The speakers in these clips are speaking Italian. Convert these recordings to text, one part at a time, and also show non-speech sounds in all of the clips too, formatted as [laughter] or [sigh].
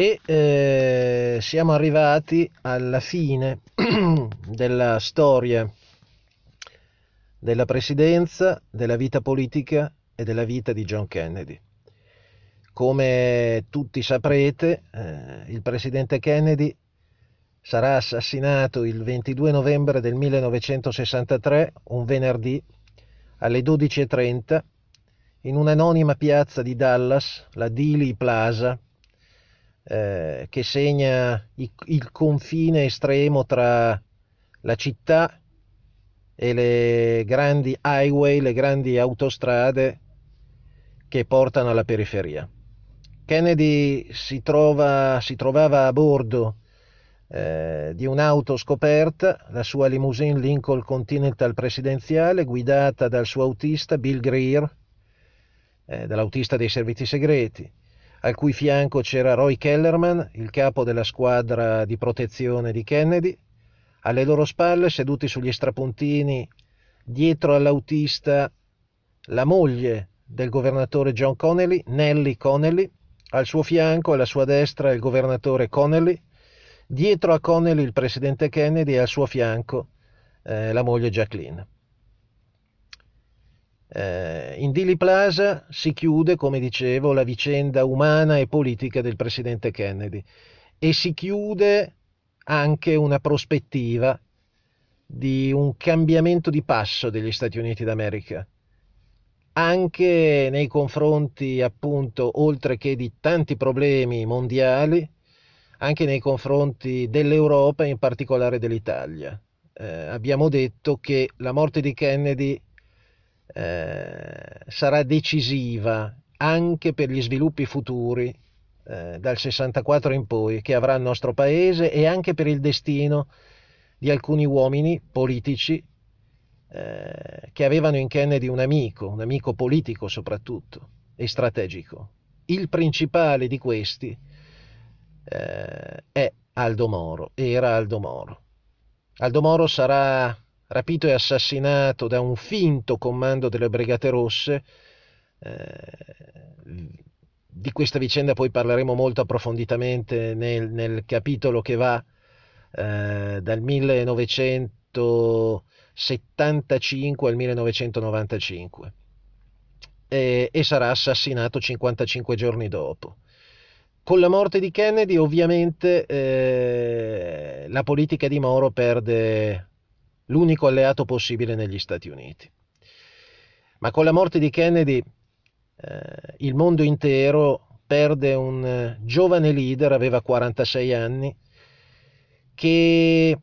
E eh, siamo arrivati alla fine [clears throat] della storia della presidenza, della vita politica e della vita di John Kennedy. Come tutti saprete, eh, il presidente Kennedy sarà assassinato il 22 novembre del 1963, un venerdì, alle 12.30, in un'anonima piazza di Dallas, la Dealey Plaza, eh, che segna il, il confine estremo tra la città e le grandi highway, le grandi autostrade che portano alla periferia. Kennedy si, trova, si trovava a bordo eh, di un'auto scoperta, la sua limousine Lincoln Continental presidenziale, guidata dal suo autista Bill Greer, eh, dall'autista dei servizi segreti al cui fianco c'era Roy Kellerman, il capo della squadra di protezione di Kennedy, alle loro spalle, seduti sugli strapuntini, dietro all'autista, la moglie del governatore John Connelly, Nellie Connelly, al suo fianco, alla sua destra, il governatore Connelly, dietro a Connelly il presidente Kennedy e al suo fianco eh, la moglie Jacqueline. Eh, in Dili Plaza si chiude, come dicevo, la vicenda umana e politica del presidente Kennedy e si chiude anche una prospettiva di un cambiamento di passo degli Stati Uniti d'America, anche nei confronti, appunto, oltre che di tanti problemi mondiali, anche nei confronti dell'Europa e in particolare dell'Italia. Eh, abbiamo detto che la morte di Kennedy eh, sarà decisiva anche per gli sviluppi futuri eh, dal 64 in poi che avrà il nostro paese e anche per il destino di alcuni uomini politici eh, che avevano in Kennedy un amico, un amico politico soprattutto e strategico. Il principale di questi eh, è Aldo Moro, era Aldo Moro. Aldo Moro sarà rapito e assassinato da un finto comando delle Brigate Rosse. Eh, di questa vicenda poi parleremo molto approfonditamente nel, nel capitolo che va eh, dal 1975 al 1995 e, e sarà assassinato 55 giorni dopo. Con la morte di Kennedy ovviamente eh, la politica di Moro perde l'unico alleato possibile negli Stati Uniti. Ma con la morte di Kennedy eh, il mondo intero perde un eh, giovane leader, aveva 46 anni, che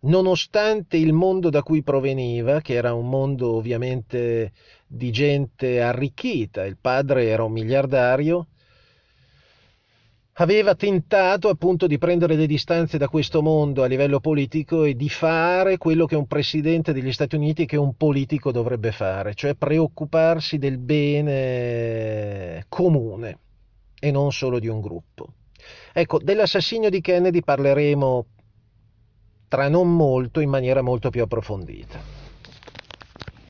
nonostante il mondo da cui proveniva, che era un mondo ovviamente di gente arricchita, il padre era un miliardario, aveva tentato appunto di prendere le distanze da questo mondo a livello politico e di fare quello che un presidente degli Stati Uniti, che un politico dovrebbe fare, cioè preoccuparsi del bene comune e non solo di un gruppo. Ecco, dell'assassinio di Kennedy parleremo tra non molto in maniera molto più approfondita.